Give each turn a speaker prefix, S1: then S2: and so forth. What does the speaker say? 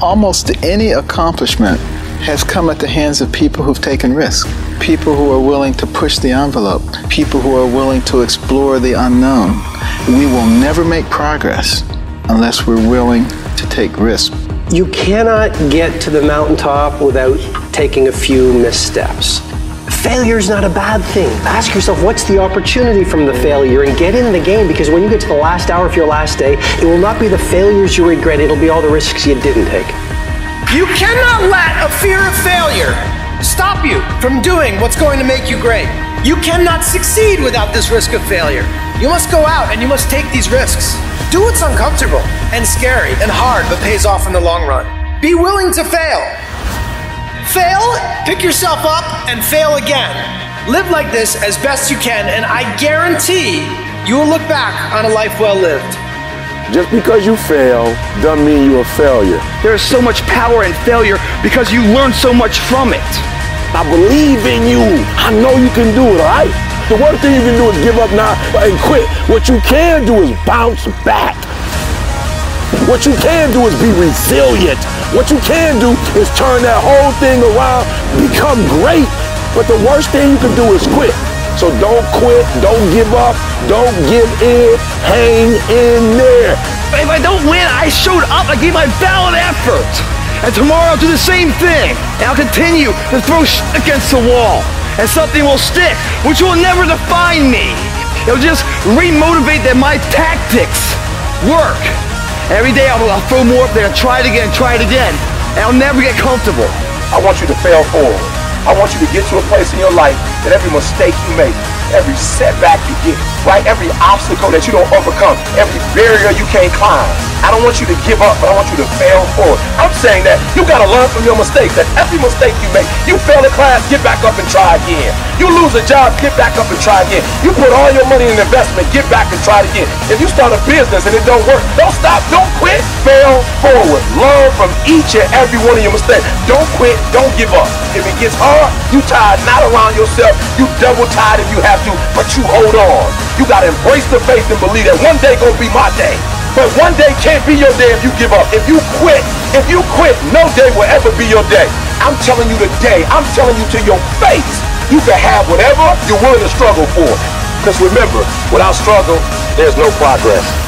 S1: Almost any accomplishment has come at the hands of people who've taken risks, people who are willing to push the envelope, people who are willing to explore the unknown. We will never make progress unless we're willing to take risks.
S2: You cannot get to the mountaintop without taking a few missteps. Failure is not a bad thing. Ask yourself, what's the opportunity from the failure and get in the game because when you get to the last hour of your last day, it will not be the failures you regret, it'll be all the risks you didn't take.
S3: You cannot let a fear of failure stop you from doing what's going to make you great. You cannot succeed without this risk of failure. You must go out and you must take these risks. Do what's uncomfortable and scary and hard but pays off in the long run. Be willing to fail. Fail, pick yourself up, and fail again. Live like this as best you can, and I guarantee you will look back on a life well lived.
S4: Just because you fail doesn't mean you're a failure.
S5: There is so much power in failure because you learn so much from it.
S4: I believe in you. I know you can do it, all right? The worst thing you can do is give up now and quit. What you can do is bounce back. What you can do is be resilient. What you can do is turn that whole thing around, become great. But the worst thing you can do is quit. So don't quit, don't give up, don't give in, hang in there.
S5: If I don't win, I showed up, I gave my valid effort. And tomorrow I'll do the same thing. And I'll continue to throw shit against the wall. And something will stick, which will never define me. It'll just remotivate that my tactics work. Every day I'll, I'll throw more up there, try it again, try it again. And I'll never get comfortable.
S4: I want you to fail forward. I want you to get to a place in your life that every mistake you make, every setback you get, right? Every obstacle that you don't overcome, every barrier you can't climb. I don't want you to give up, but I want you to fail forward. I'm saying that you gotta learn from your mistakes. That every mistake you make, you fail a class, get back up and try again. You lose a job, get back up and try again. You put all your money in investment, get back and try it again. If you start a business and it don't work, don't stop, don't quit, fail forward. Learn from each and every one of your mistakes. Don't quit, don't give up. If it gets hard, you tie a knot around yourself, you double tie if you have to, but you hold on. You gotta embrace the faith and believe that one day gonna be my day. But one day can't be your day if you give up. If you quit, if you quit, no day will ever be your day. I'm telling you today, I'm telling you to your face, you can have whatever you're willing to struggle for. Because remember, without struggle, there's no progress.